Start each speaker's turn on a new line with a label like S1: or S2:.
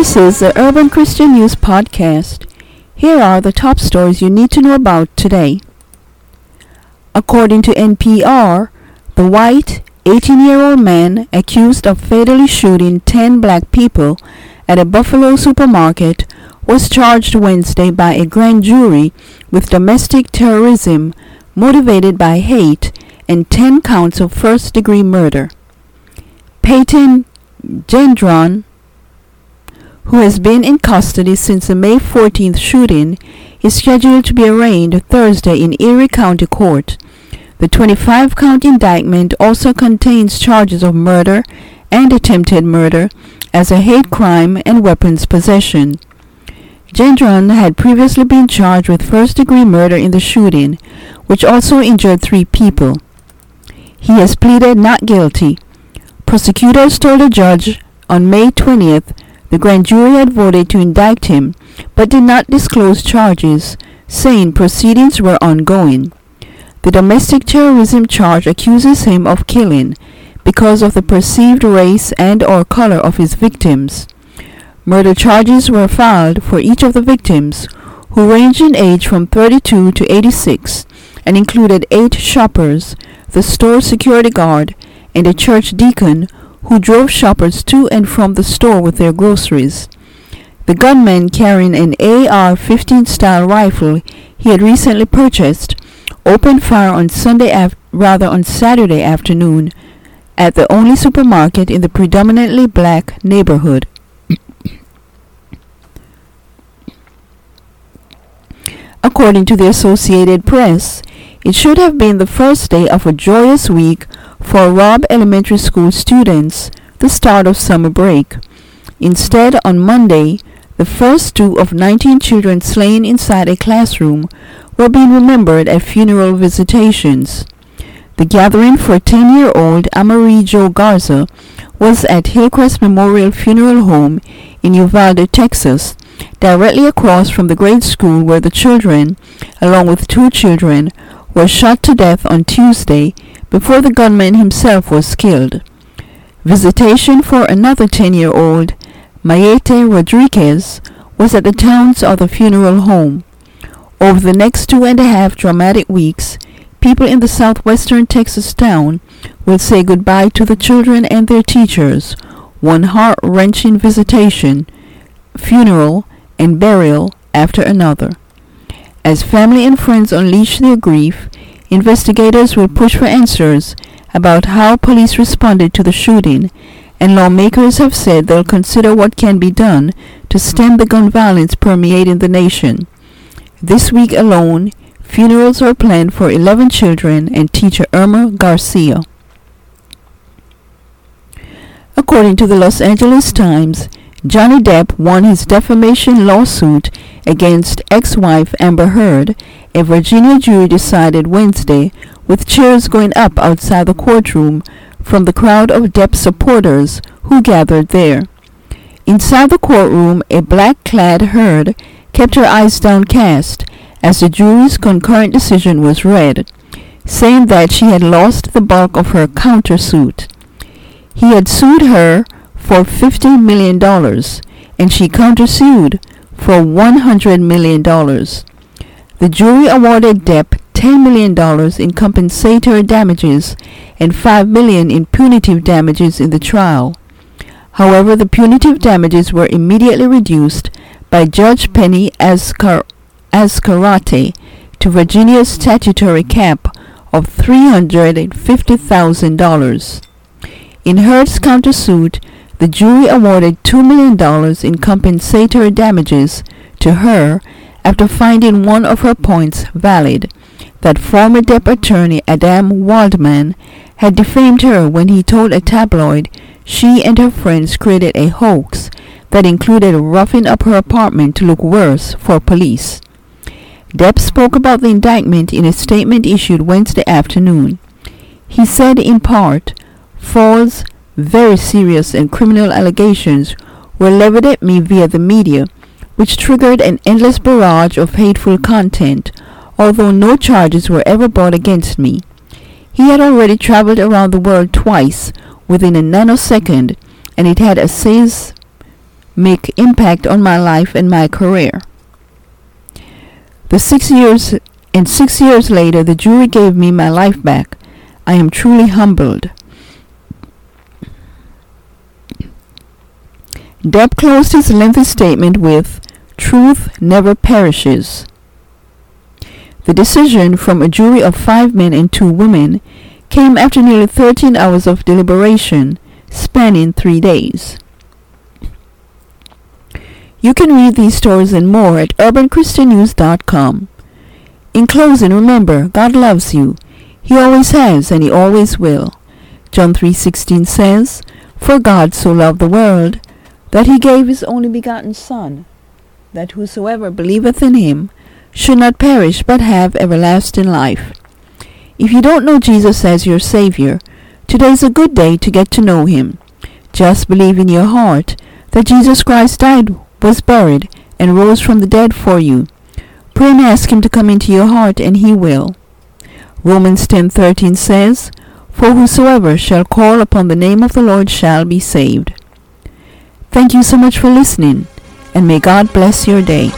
S1: This is the Urban Christian News Podcast. Here are the top stories you need to know about today. According to NPR, the white 18 year old man accused of fatally shooting 10 black people at a Buffalo supermarket was charged Wednesday by a grand jury with domestic terrorism motivated by hate and 10 counts of first degree murder. Peyton Gendron, who has been in custody since the May 14th shooting, is scheduled to be arraigned Thursday in Erie County Court. The 25 count indictment also contains charges of murder and attempted murder as a hate crime and weapons possession. Gendron had previously been charged with first degree murder in the shooting, which also injured three people. He has pleaded not guilty. Prosecutors told the judge on May 20th the grand jury had voted to indict him, but did not disclose charges, saying proceedings were ongoing. The domestic terrorism charge accuses him of killing because of the perceived race and or color of his victims. Murder charges were filed for each of the victims, who ranged in age from 32 to 86 and included eight shoppers, the store security guard, and a church deacon who drove shoppers to and from the store with their groceries. The gunman carrying an AR-15 style rifle he had recently purchased opened fire on Sunday af- rather on Saturday afternoon at the only supermarket in the predominantly black neighborhood. According to the Associated Press, it should have been the first day of a joyous week for Robb Elementary School students, the start of summer break. Instead, on Monday, the first two of 19 children slain inside a classroom were being remembered at funeral visitations. The gathering for 10-year-old Amerie Jo Garza was at Hillcrest Memorial Funeral Home in Uvalde, Texas, directly across from the grade school where the children, along with two children, were shot to death on Tuesday before the gunman himself was killed. Visitation for another 10-year-old, Maite Rodriguez, was at the town's other funeral home. Over the next two and a half dramatic weeks, people in the southwestern Texas town will say goodbye to the children and their teachers, one heart-wrenching visitation, funeral, and burial after another. As family and friends unleash their grief, investigators will push for answers about how police responded to the shooting, and lawmakers have said they'll consider what can be done to stem the gun violence permeating the nation. This week alone, funerals are planned for 11 children and teacher Irma Garcia. According to the Los Angeles Times, Johnny Depp won his defamation lawsuit against ex-wife Amber Heard, a Virginia jury decided Wednesday, with cheers going up outside the courtroom from the crowd of Depp supporters who gathered there. Inside the courtroom, a black-clad Heard kept her eyes downcast as the jury's concurrent decision was read, saying that she had lost the bulk of her countersuit. He had sued her for $50 million, and she countersued for $100 million. The jury awarded Depp $10 million in compensatory damages and 5 million in punitive damages in the trial. However, the punitive damages were immediately reduced by Judge Penney Ascar- Azcarate to Virginia's statutory cap of $350,000. In Heard's countersuit, the jury awarded $2 million in compensatory damages to her after finding one of her points valid that former Depp attorney Adam Waldman had defamed her when he told a tabloid she and her friends created a hoax that included roughing up her apartment to look worse for police. Depp spoke about the indictment in a statement issued Wednesday afternoon. He said in part, false very serious and criminal allegations were leveled at me via the media, which triggered an endless barrage of hateful content, although no charges were ever brought against me. He had already traveled around the world twice within a nanosecond, and it had a make impact on my life and my career. The six years and six years later the jury gave me my life back. I am truly humbled. Depp closed his lengthy statement with, Truth never perishes. The decision from a jury of five men and two women came after nearly 13 hours of deliberation, spanning three days. You can read these stories and more at urbanchristiannews.com. In closing, remember, God loves you. He always has and he always will. John 3:16 says, "For God so loved the world that he gave his only begotten son, that whosoever believeth in him should not perish but have everlasting life." If you don't know Jesus as your savior, today's a good day to get to know him. Just believe in your heart that Jesus Christ died, was buried, and rose from the dead for you. Pray and ask him to come into your heart and he will. Romans 10:13 says, "For whosoever shall call upon the name of the Lord shall be saved." Thank you so much for listening, and may God bless your day.